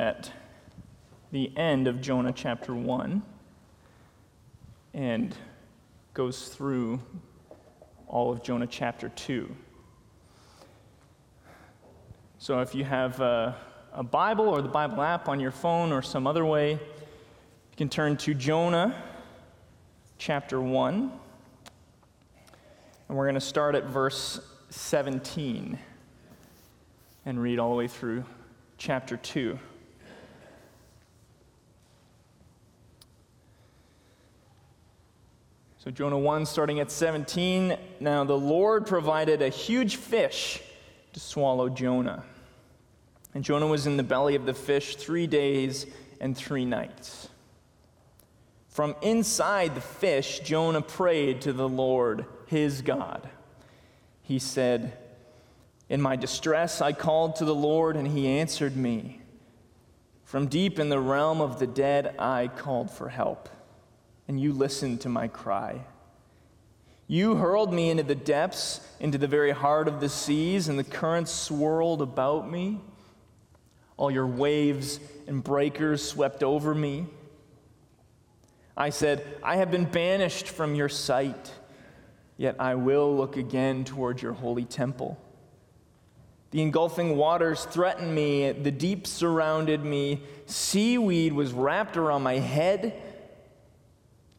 at the end of Jonah chapter 1 and goes through all of Jonah chapter 2. So if you have a, a, Bible or the Bible app on your phone or some other way, you can turn to Jonah chapter 1. And we're going to start at verse 17 and read all the way through chapter 2. So, Jonah 1, starting at 17. Now, the Lord provided a huge fish to swallow Jonah. And Jonah was in the belly of the fish three days and three nights. From inside the fish, Jonah prayed to the Lord, his God. He said, In my distress, I called to the Lord, and he answered me. From deep in the realm of the dead, I called for help and you listened to my cry. You hurled me into the depths, into the very heart of the seas, and the currents swirled about me. All your waves and breakers swept over me. I said, I have been banished from your sight, yet I will look again toward your holy temple. The engulfing waters threatened me, the deep surrounded me, seaweed was wrapped around my head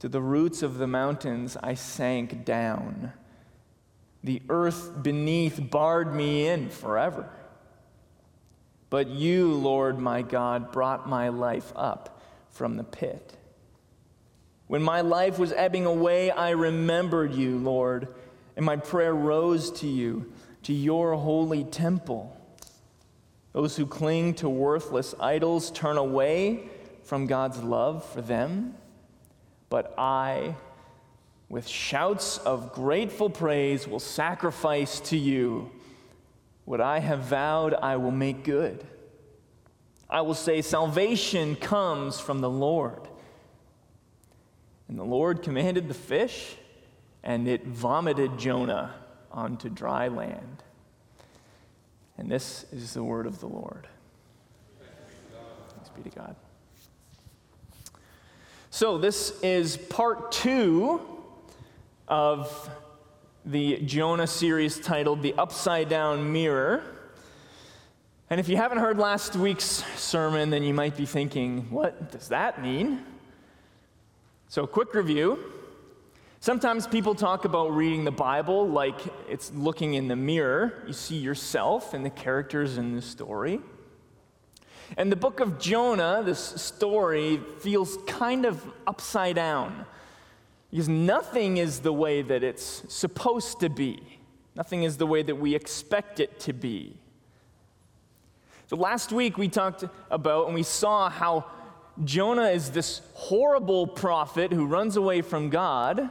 to the roots of the mountains I sank down. The earth beneath barred me in forever. But you, Lord my God, brought my life up from the pit. When my life was ebbing away, I remembered you, Lord, and my prayer rose to you, to your holy temple. Those who cling to worthless idols turn away from God's love for them. But I, with shouts of grateful praise, will sacrifice to you. What I have vowed, I will make good. I will say, Salvation comes from the Lord. And the Lord commanded the fish, and it vomited Jonah onto dry land. And this is the word of the Lord. Thanks be to God. So, this is part two of the Jonah series titled The Upside Down Mirror. And if you haven't heard last week's sermon, then you might be thinking, what does that mean? So, quick review. Sometimes people talk about reading the Bible like it's looking in the mirror. You see yourself and the characters in the story. And the book of Jonah, this story, feels kind of upside down because nothing is the way that it's supposed to be, nothing is the way that we expect it to be. So last week we talked about and we saw how Jonah is this horrible prophet who runs away from God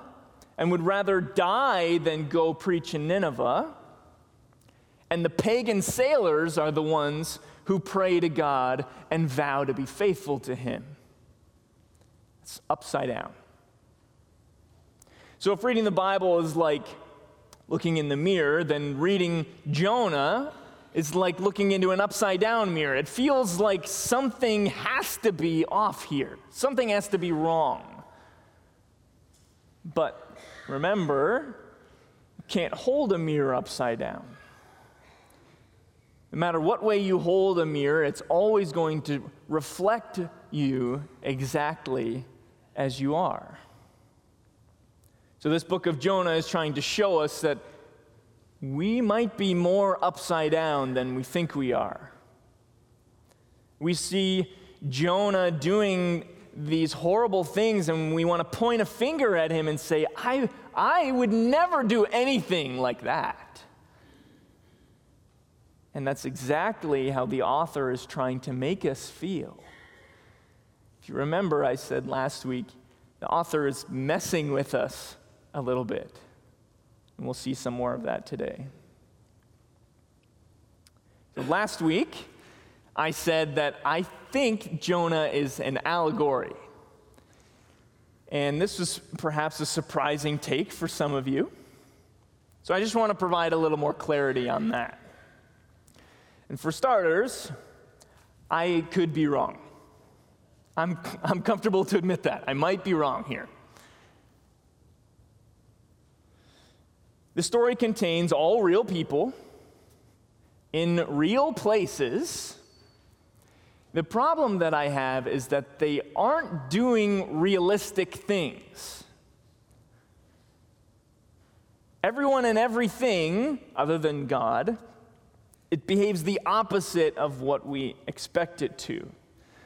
and would rather die than go preach in Nineveh. And the pagan sailors are the ones who pray to God and vow to be faithful to Him. It's upside down. So, if reading the Bible is like looking in the mirror, then reading Jonah is like looking into an upside down mirror. It feels like something has to be off here, something has to be wrong. But remember, you can't hold a mirror upside down. No matter what way you hold a mirror, it's always going to reflect you exactly as you are. So, this book of Jonah is trying to show us that we might be more upside down than we think we are. We see Jonah doing these horrible things, and we want to point a finger at him and say, I, I would never do anything like that. And that's exactly how the author is trying to make us feel. If you remember, I said last week, the author is messing with us a little bit. And we'll see some more of that today. So last week, I said that I think Jonah is an allegory. And this was perhaps a surprising take for some of you. So I just want to provide a little more clarity on that. And for starters, I could be wrong. I'm, I'm comfortable to admit that. I might be wrong here. The story contains all real people in real places. The problem that I have is that they aren't doing realistic things. Everyone and everything, other than God, it behaves the opposite of what we expect it to.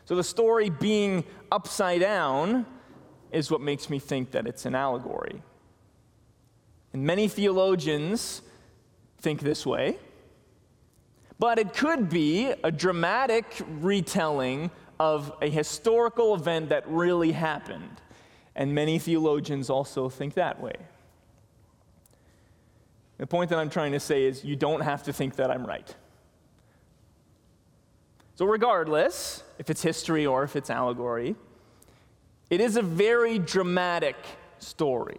So the story being upside down is what makes me think that it's an allegory. And many theologians think this way. But it could be a dramatic retelling of a historical event that really happened. And many theologians also think that way. The point that I'm trying to say is you don't have to think that I'm right. So, regardless, if it's history or if it's allegory, it is a very dramatic story.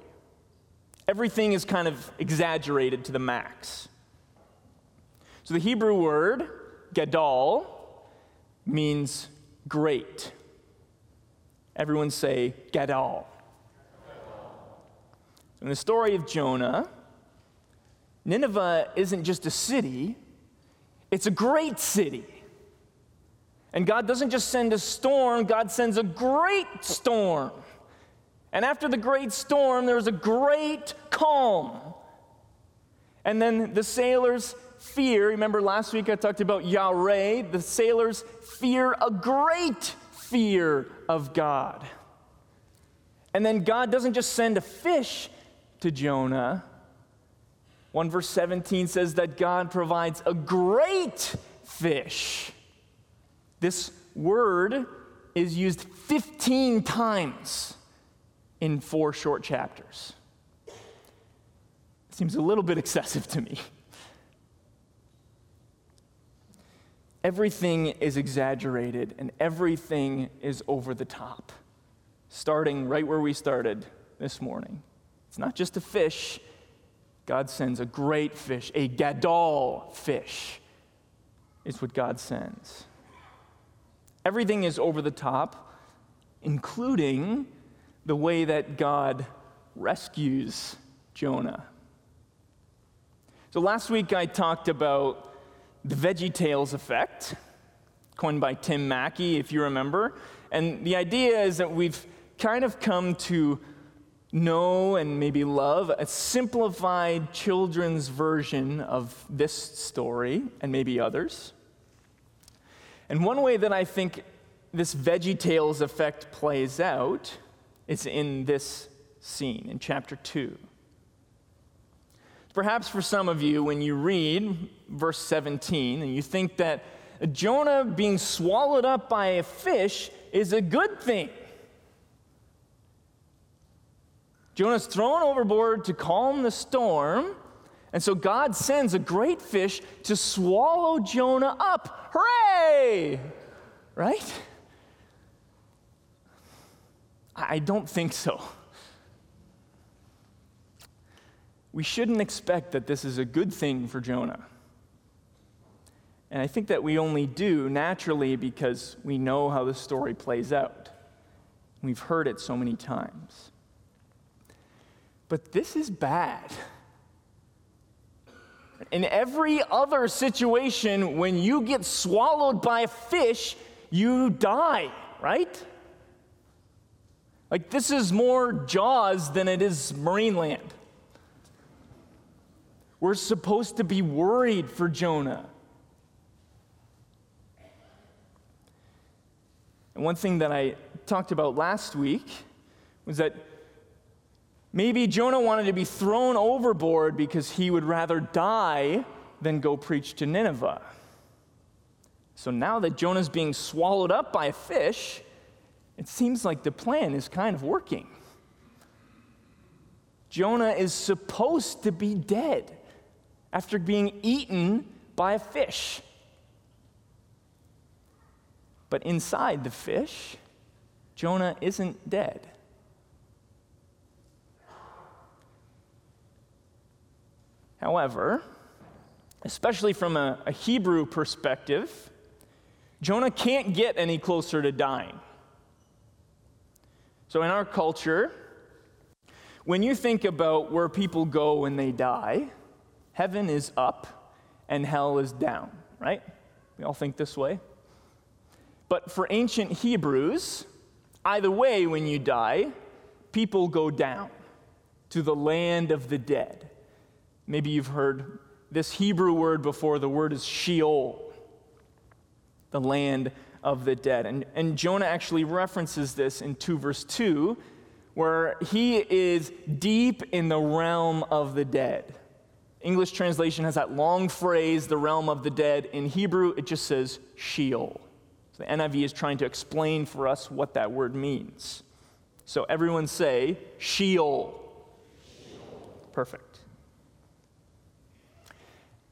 Everything is kind of exaggerated to the max. So, the Hebrew word, gadol, means great. Everyone say gadol. In the story of Jonah, Nineveh isn't just a city, it's a great city. And God doesn't just send a storm, God sends a great storm. And after the great storm, there was a great calm. And then the sailors fear, remember last week I talked about Yahweh, the sailors fear a great fear of God. And then God doesn't just send a fish to Jonah. 1 verse 17 says that God provides a great fish. This word is used 15 times in four short chapters. It Seems a little bit excessive to me. Everything is exaggerated and everything is over the top, starting right where we started this morning. It's not just a fish, God sends a great fish, a gadol fish, is what God sends. Everything is over the top, including the way that God rescues Jonah. So last week I talked about the Veggie Tales effect, coined by Tim Mackie, if you remember. And the idea is that we've kind of come to know and maybe love a simplified children's version of this story and maybe others. And one way that I think this Veggie Tales effect plays out is in this scene in chapter 2. Perhaps for some of you, when you read verse 17 and you think that Jonah being swallowed up by a fish is a good thing. Jonah's thrown overboard to calm the storm, and so God sends a great fish to swallow Jonah up. Hooray! Right? I don't think so. We shouldn't expect that this is a good thing for Jonah. And I think that we only do naturally because we know how the story plays out. We've heard it so many times. But this is bad. In every other situation, when you get swallowed by a fish, you die, right? Like, this is more Jaws than it is Marineland. We're supposed to be worried for Jonah. And one thing that I talked about last week was that Maybe Jonah wanted to be thrown overboard because he would rather die than go preach to Nineveh. So now that Jonah's being swallowed up by a fish, it seems like the plan is kind of working. Jonah is supposed to be dead after being eaten by a fish. But inside the fish, Jonah isn't dead. However, especially from a, a Hebrew perspective, Jonah can't get any closer to dying. So, in our culture, when you think about where people go when they die, heaven is up and hell is down, right? We all think this way. But for ancient Hebrews, either way, when you die, people go down to the land of the dead. Maybe you've heard this Hebrew word before. The word is Sheol, the land of the dead. And, and Jonah actually references this in 2 verse 2, where he is deep in the realm of the dead. English translation has that long phrase, the realm of the dead. In Hebrew, it just says Sheol. So the NIV is trying to explain for us what that word means. So everyone say Sheol. Perfect.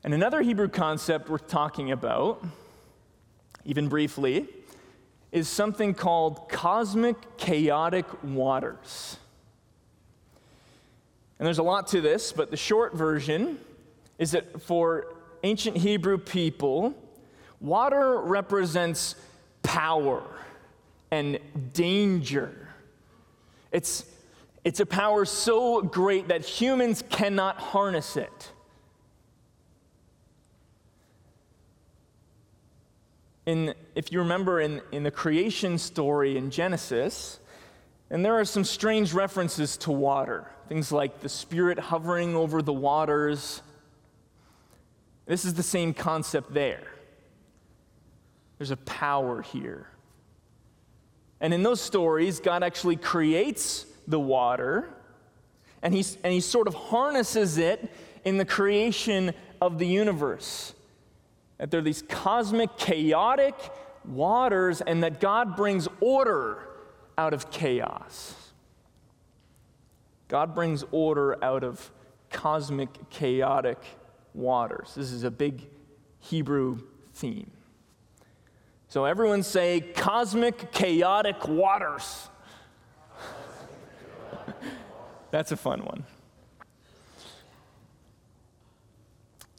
And another Hebrew concept worth talking about, even briefly, is something called cosmic chaotic waters. And there's a lot to this, but the short version is that for ancient Hebrew people, water represents power and danger. It's, it's a power so great that humans cannot harness it. In, if you remember in, in the creation story in Genesis, and there are some strange references to water, things like the Spirit hovering over the waters. This is the same concept there. There's a power here. And in those stories, God actually creates the water and, he's, and he sort of harnesses it in the creation of the universe. That there are these cosmic, chaotic waters, and that God brings order out of chaos. God brings order out of cosmic, chaotic waters. This is a big Hebrew theme. So everyone say cosmic, chaotic waters. That's a fun one.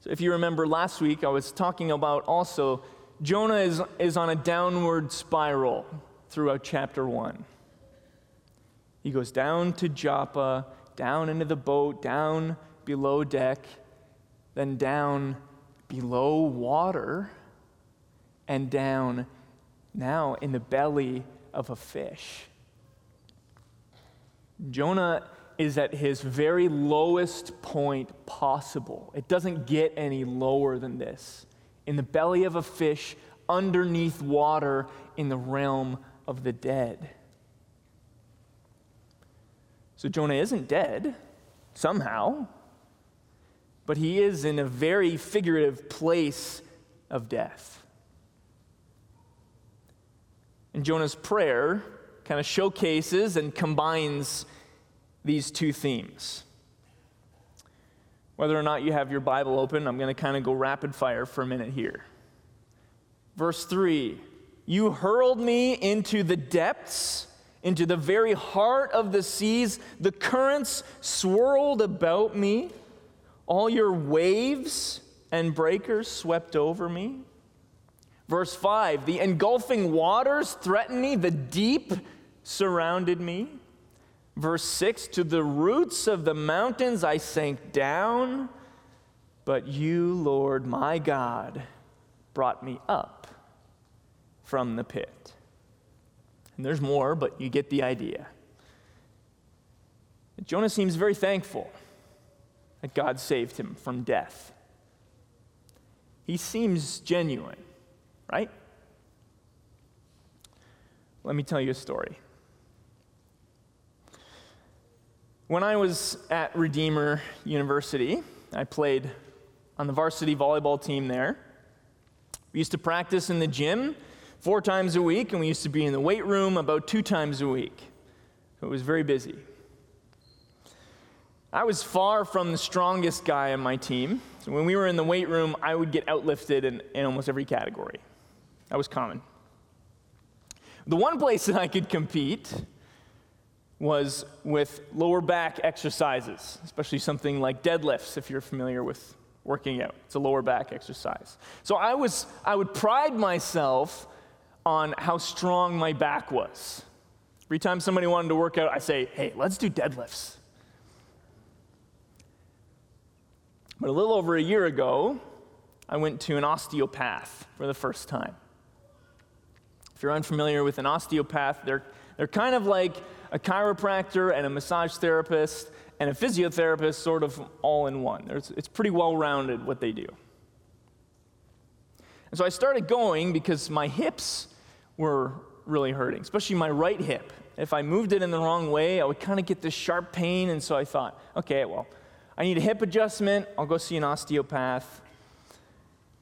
So if you remember last week, I was talking about also Jonah is, is on a downward spiral throughout chapter 1. He goes down to Joppa, down into the boat, down below deck, then down below water, and down now in the belly of a fish. Jonah is at his very lowest point possible. It doesn't get any lower than this. In the belly of a fish, underneath water, in the realm of the dead. So Jonah isn't dead, somehow, but he is in a very figurative place of death. And Jonah's prayer kind of showcases and combines these two themes. Whether or not you have your Bible open, I'm going to kind of go rapid fire for a minute here. Verse 3 You hurled me into the depths, into the very heart of the seas. The currents swirled about me. All your waves and breakers swept over me. Verse 5 The engulfing waters threatened me, the deep surrounded me. Verse 6 To the roots of the mountains I sank down, but you, Lord my God, brought me up from the pit. And there's more, but you get the idea. Jonah seems very thankful that God saved him from death. He seems genuine, right? Let me tell you a story. When I was at Redeemer University, I played on the varsity volleyball team there. We used to practice in the gym four times a week, and we used to be in the weight room about two times a week. It was very busy. I was far from the strongest guy on my team. So when we were in the weight room, I would get outlifted in, in almost every category. That was common. The one place that I could compete was with lower back exercises, especially something like deadlifts, if you're familiar with working out. It's a lower back exercise. So I, was, I would pride myself on how strong my back was. Every time somebody wanted to work out, I say, hey, let's do deadlifts. But a little over a year ago, I went to an osteopath for the first time. If you're unfamiliar with an osteopath, they're, they're kind of like a chiropractor and a massage therapist and a physiotherapist, sort of all in one. There's, it's pretty well rounded what they do. And so I started going because my hips were really hurting, especially my right hip. If I moved it in the wrong way, I would kind of get this sharp pain. And so I thought, okay, well, I need a hip adjustment. I'll go see an osteopath.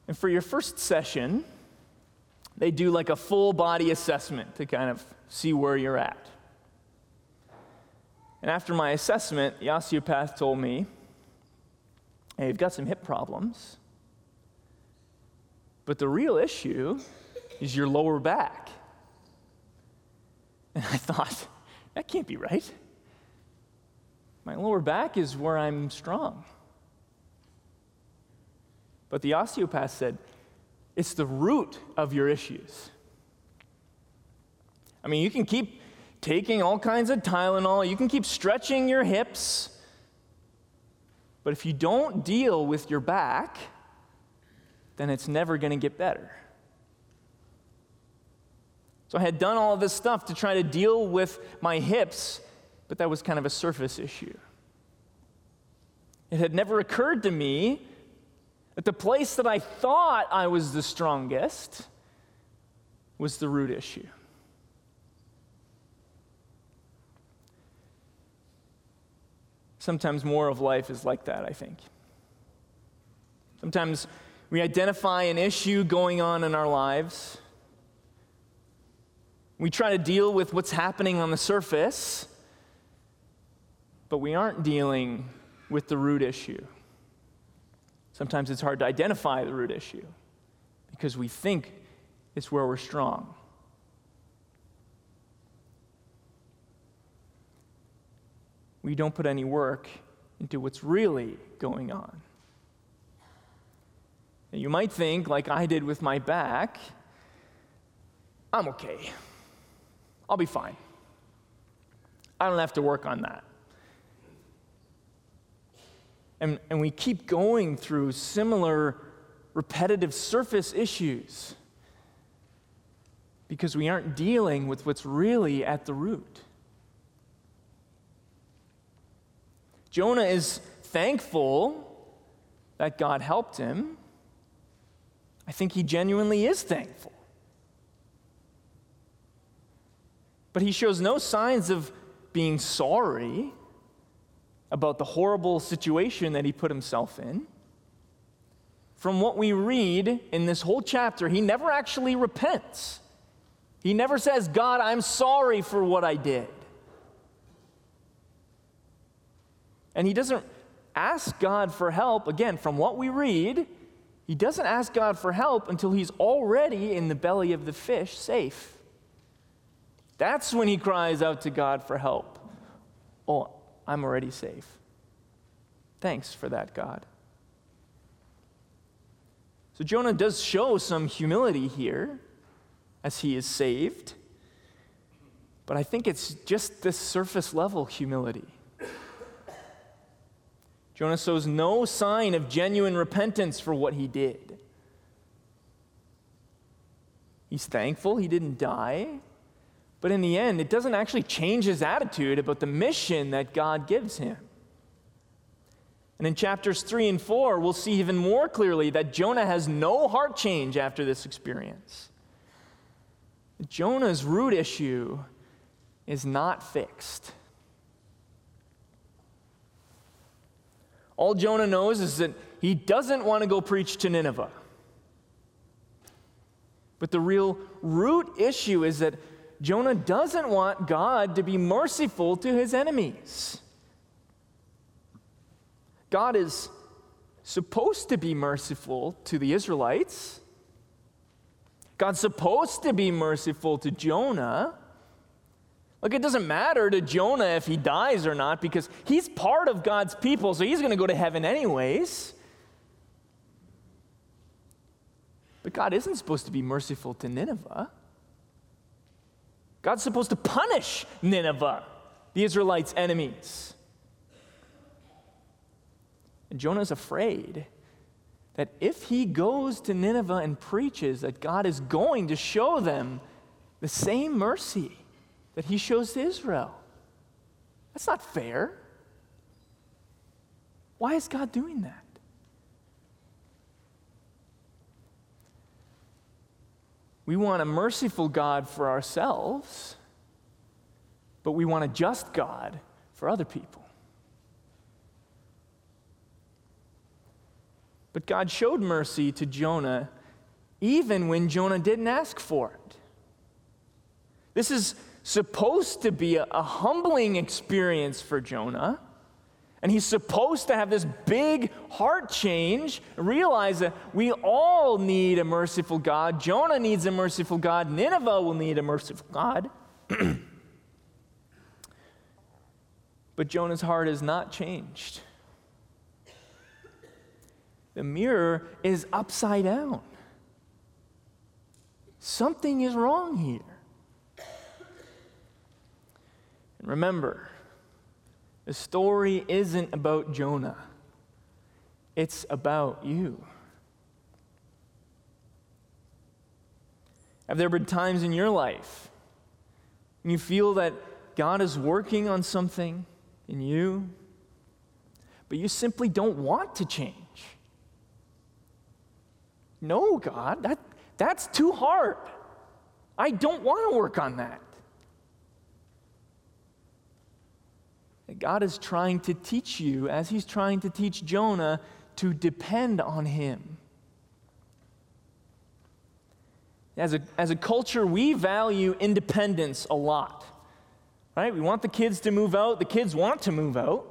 And for your first session, they do like a full body assessment to kind of see where you're at. And after my assessment, the osteopath told me, hey, you've got some hip problems, but the real issue is your lower back. And I thought, that can't be right. My lower back is where I'm strong. But the osteopath said, it's the root of your issues. I mean, you can keep taking all kinds of Tylenol, you can keep stretching your hips, but if you don't deal with your back, then it's never going to get better. So I had done all this stuff to try to deal with my hips, but that was kind of a surface issue. It had never occurred to me that the place that I thought I was the strongest was the root issue. Sometimes more of life is like that, I think. Sometimes we identify an issue going on in our lives. We try to deal with what's happening on the surface, but we aren't dealing with the root issue. Sometimes it's hard to identify the root issue because we think it's where we're strong. We don't put any work into what's really going on. And you might think, like I did with my back, I'm okay. I'll be fine. I don't have to work on that. And, and we keep going through similar repetitive surface issues because we aren't dealing with what's really at the root. Jonah is thankful that God helped him. I think he genuinely is thankful. But he shows no signs of being sorry about the horrible situation that he put himself in. From what we read in this whole chapter, he never actually repents. He never says, God, I'm sorry for what I did. And he doesn't ask God for help. Again, from what we read, he doesn't ask God for help until he's already in the belly of the fish, safe. That's when he cries out to God for help. Oh, I'm already safe. Thanks for that, God. So Jonah does show some humility here as he is saved, but I think it's just this surface level humility. Jonah shows no sign of genuine repentance for what he did. He's thankful he didn't die. But in the end, it doesn't actually change his attitude about the mission that God gives him. And in chapters 3 and 4, we'll see even more clearly that Jonah has no heart change after this experience. Jonah's root issue is not fixed. All Jonah knows is that he doesn't want to go preach to Nineveh. But the real root issue is that Jonah doesn't want God to be merciful to his enemies. God is supposed to be merciful to the Israelites. God's supposed to be merciful to Jonah. Look, it doesn't matter to Jonah if he dies or not because he's part of God's people, so he's going to go to heaven anyways. But God isn't supposed to be merciful to Nineveh. God's supposed to punish Nineveh, the Israelites' enemies. And Jonah's afraid that if he goes to Nineveh and preaches, that God is going to show them the same mercy that he shows to Israel. That's not fair. Why is God doing that? We want a merciful God for ourselves, but we want a just God for other people. But God showed mercy to Jonah even when Jonah didn't ask for it. This is supposed to be a, a, humbling experience for Jonah. And he's supposed to have this big heart change, realize that we all need a merciful God. Jonah needs a merciful God. Nineveh will need a merciful God. but Jonah's heart is not changed. The mirror is upside down. Something is wrong here. And remember, the story isn't about Jonah, it's about you. Have there been times in your life when you feel that God is working on something in you, but you simply don't want to change? No, God, that, that's too hard. I don't want to work on that. God is trying to teach you, as He's trying to teach Jonah, to depend on Him. As a, as a culture, we value independence a lot. Right? We want the kids to move out, the kids want to move out.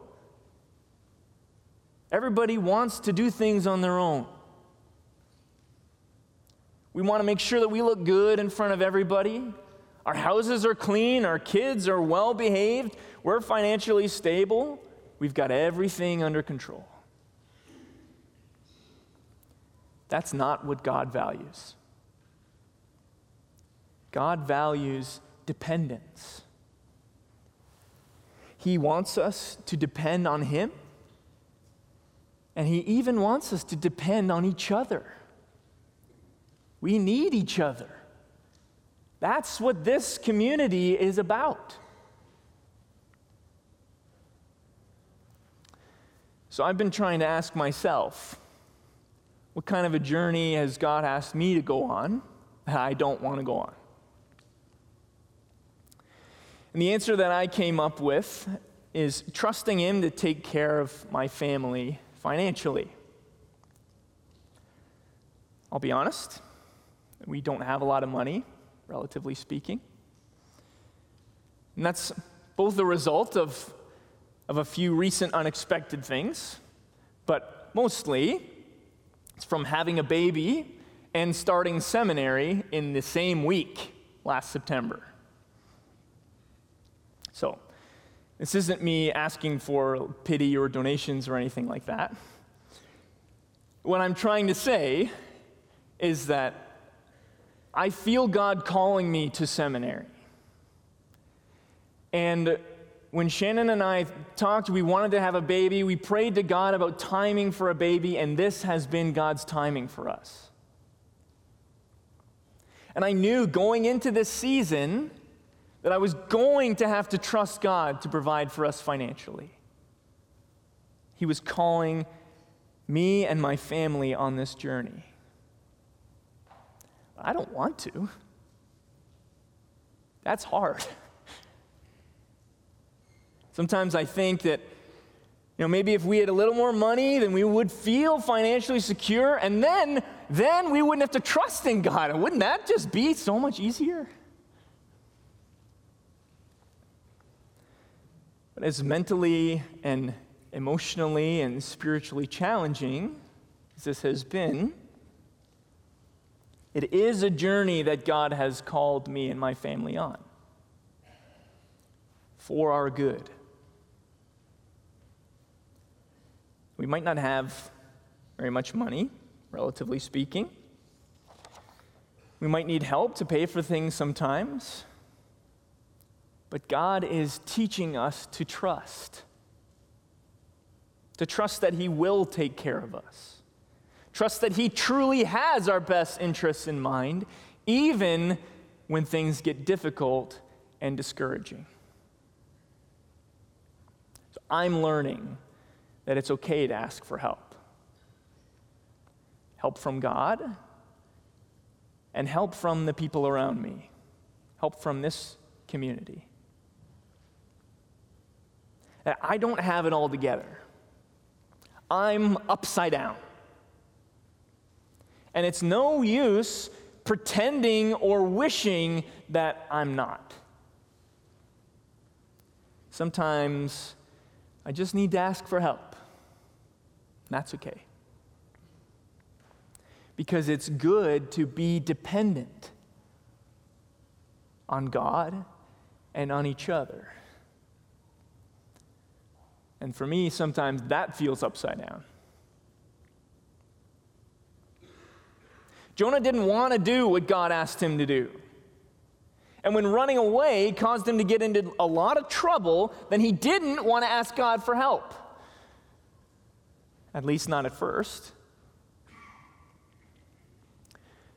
Everybody wants to do things on their own. We want to make sure that we look good in front of everybody. Our houses are clean, our kids are well behaved, we're financially stable, we've got everything under control. That's not what God values. God values dependence. He wants us to depend on Him, and He even wants us to depend on each other. We need each other. That's what this community is about. So I've been trying to ask myself what kind of a journey has God asked me to go on that I don't want to go on? And the answer that I came up with is trusting Him to take care of my family financially. I'll be honest, we don't have a lot of money relatively speaking. And that's both the result of, of a few recent unexpected things, but mostly it's from having a baby and starting seminary in the same week last September. So, this isn't me asking for pity or donations or anything like that. What I'm trying to say is that I feel God calling me to seminary. And when Shannon and I talked, we wanted to have a baby. We prayed to God about timing for a baby, and this has been God's timing for us. And I knew going into this season that I was going to have to trust God to provide for us financially. He was calling me and my family on this journey. I don't want to. That's hard. Sometimes I think that, you know, maybe if we had a little more money, then we would feel financially secure, and then, then we wouldn't have to trust in God. And wouldn't that just be so much easier? But as mentally and emotionally and spiritually challenging as this has been, it is a journey that God has called me and my family on for our good. We might not have very much money, relatively speaking. We might need help to pay for things sometimes. But God is teaching us to trust. To trust that He will take care of us. Trust that He truly has our best interests in mind, even when things get difficult and discouraging. So I'm learning that it's okay to ask for help help from God and help from the people around me, help from this community. I don't have it all together. I'm upside down. And it's no use pretending or wishing that I'm not. Sometimes I just need to ask for help. That's okay. Because it's good to be dependent on God and on each other. And for me, sometimes that feels upside down. Jonah didn't want to do what God asked him to do. And when running away caused him to get into a lot of trouble, then he didn't want to ask God for help. At least not at first.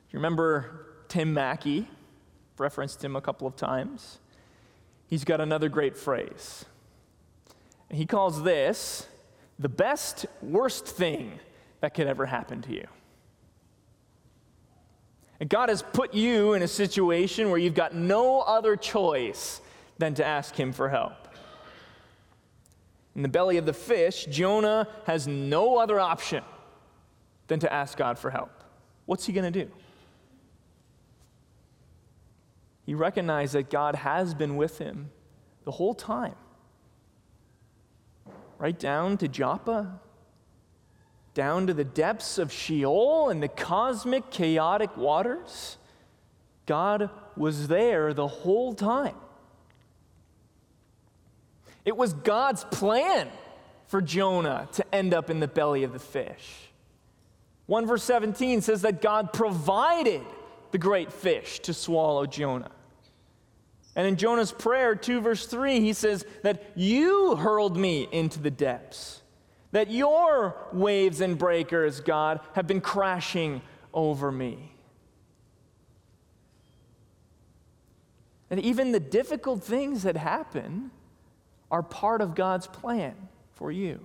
You remember Tim Mackie? Referenced him a couple of times. He's got another great phrase. And he calls this the best, worst thing that could ever happen to you. God has put you in a situation where you've got no other choice than to ask Him for help. In the belly of the fish, Jonah has no other option than to ask God for help. What's he going to do? He recognized that God has been with him the whole time right down to Joppa, down to the depths of Sheol and the cosmic chaotic waters. God was there the whole time. It was God's plan for Jonah to end up in the belly of the fish. 1 verse 17 says that God provided the great fish to swallow Jonah. And in Jonah's prayer, 2 verse 3, he says that you hurled me into the depths, that your waves and breakers, God, have been crashing over me. And even the difficult things that happen are part of God's plan for you.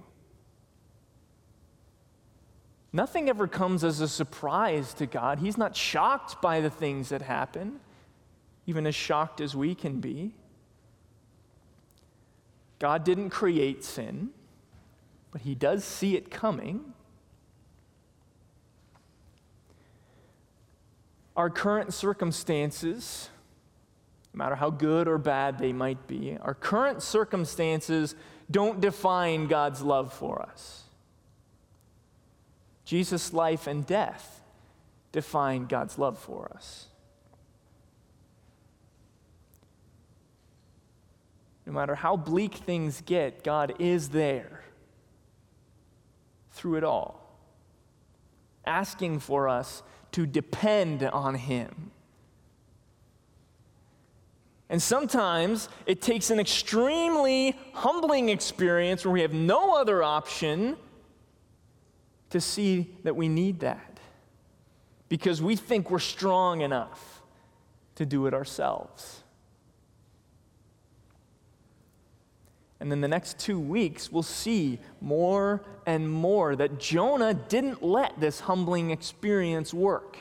Nothing ever comes as a surprise to God. He's not shocked by the things that happen even as shocked as we can be. God didn't create sin, but He does see it coming. Our current circumstances, no matter how good or bad they might be, our current circumstances don't define God's love for us. Jesus' life and death define God's love for us. No matter how bleak things get, God is there through it all, asking for us to depend on Him. And sometimes it takes an extremely humbling experience where we have no other option to see that we need that because we think we're strong enough to do it ourselves. And then the next two weeks, we'll see more and more that Jonah didn't let this humbling experience work.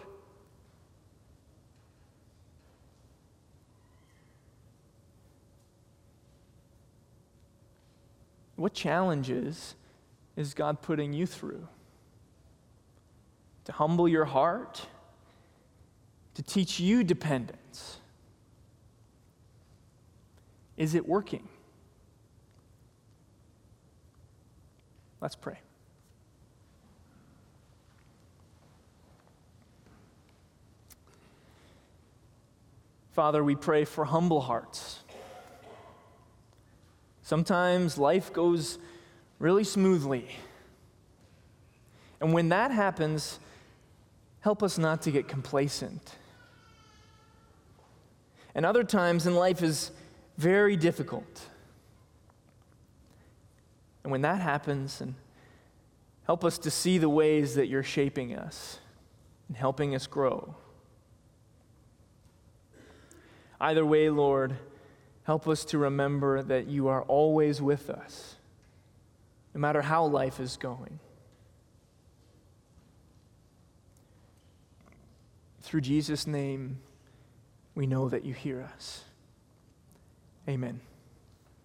What challenges is God putting you through? To humble your heart, to teach you dependence. Is it working? Let's pray. Father, we pray for humble hearts. Sometimes life goes really smoothly. And when that happens, help us not to get complacent. And other times in life is very difficult. And when that happens, and help us to see the ways that you're shaping us and helping us grow. Either way, Lord, help us to remember that you are always with us, no matter how life is going. Through Jesus' name, we know that you hear us. Amen.